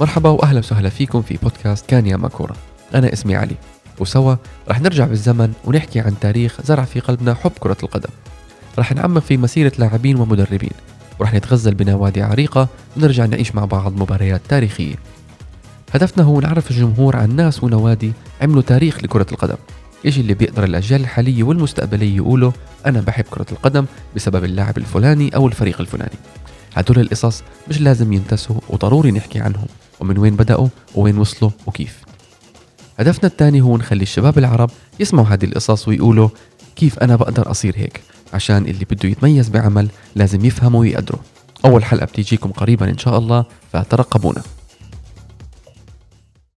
مرحبا وأهلا وسهلا فيكم في بودكاست كان يا ماكورة أنا اسمي علي. وسوا رح نرجع بالزمن ونحكي عن تاريخ زرع في قلبنا حب كرة القدم. رح نعمق في مسيرة لاعبين ومدربين. ورح نتغزل بنوادي عريقة ونرجع نعيش مع بعض مباريات تاريخية. هدفنا هو نعرف الجمهور عن ناس ونوادي عملوا تاريخ لكرة القدم. إيش اللي بيقدر الأجيال الحالية والمستقبلية يقولوا؟ أنا بحب كرة القدم بسبب اللاعب الفلاني أو الفريق الفلاني. هدول القصص مش لازم ينتسوا وضروري نحكي عنهم. ومن وين بدأوا؟ ووين وصلوا؟ وكيف؟ هدفنا الثاني هو نخلي الشباب العرب يسمعوا هذه القصص ويقولوا كيف أنا بقدر أصير هيك؟ عشان اللي بده يتميز بعمل لازم يفهموا ويقدروا. أول حلقة بتيجيكم قريبا إن شاء الله فترقبونا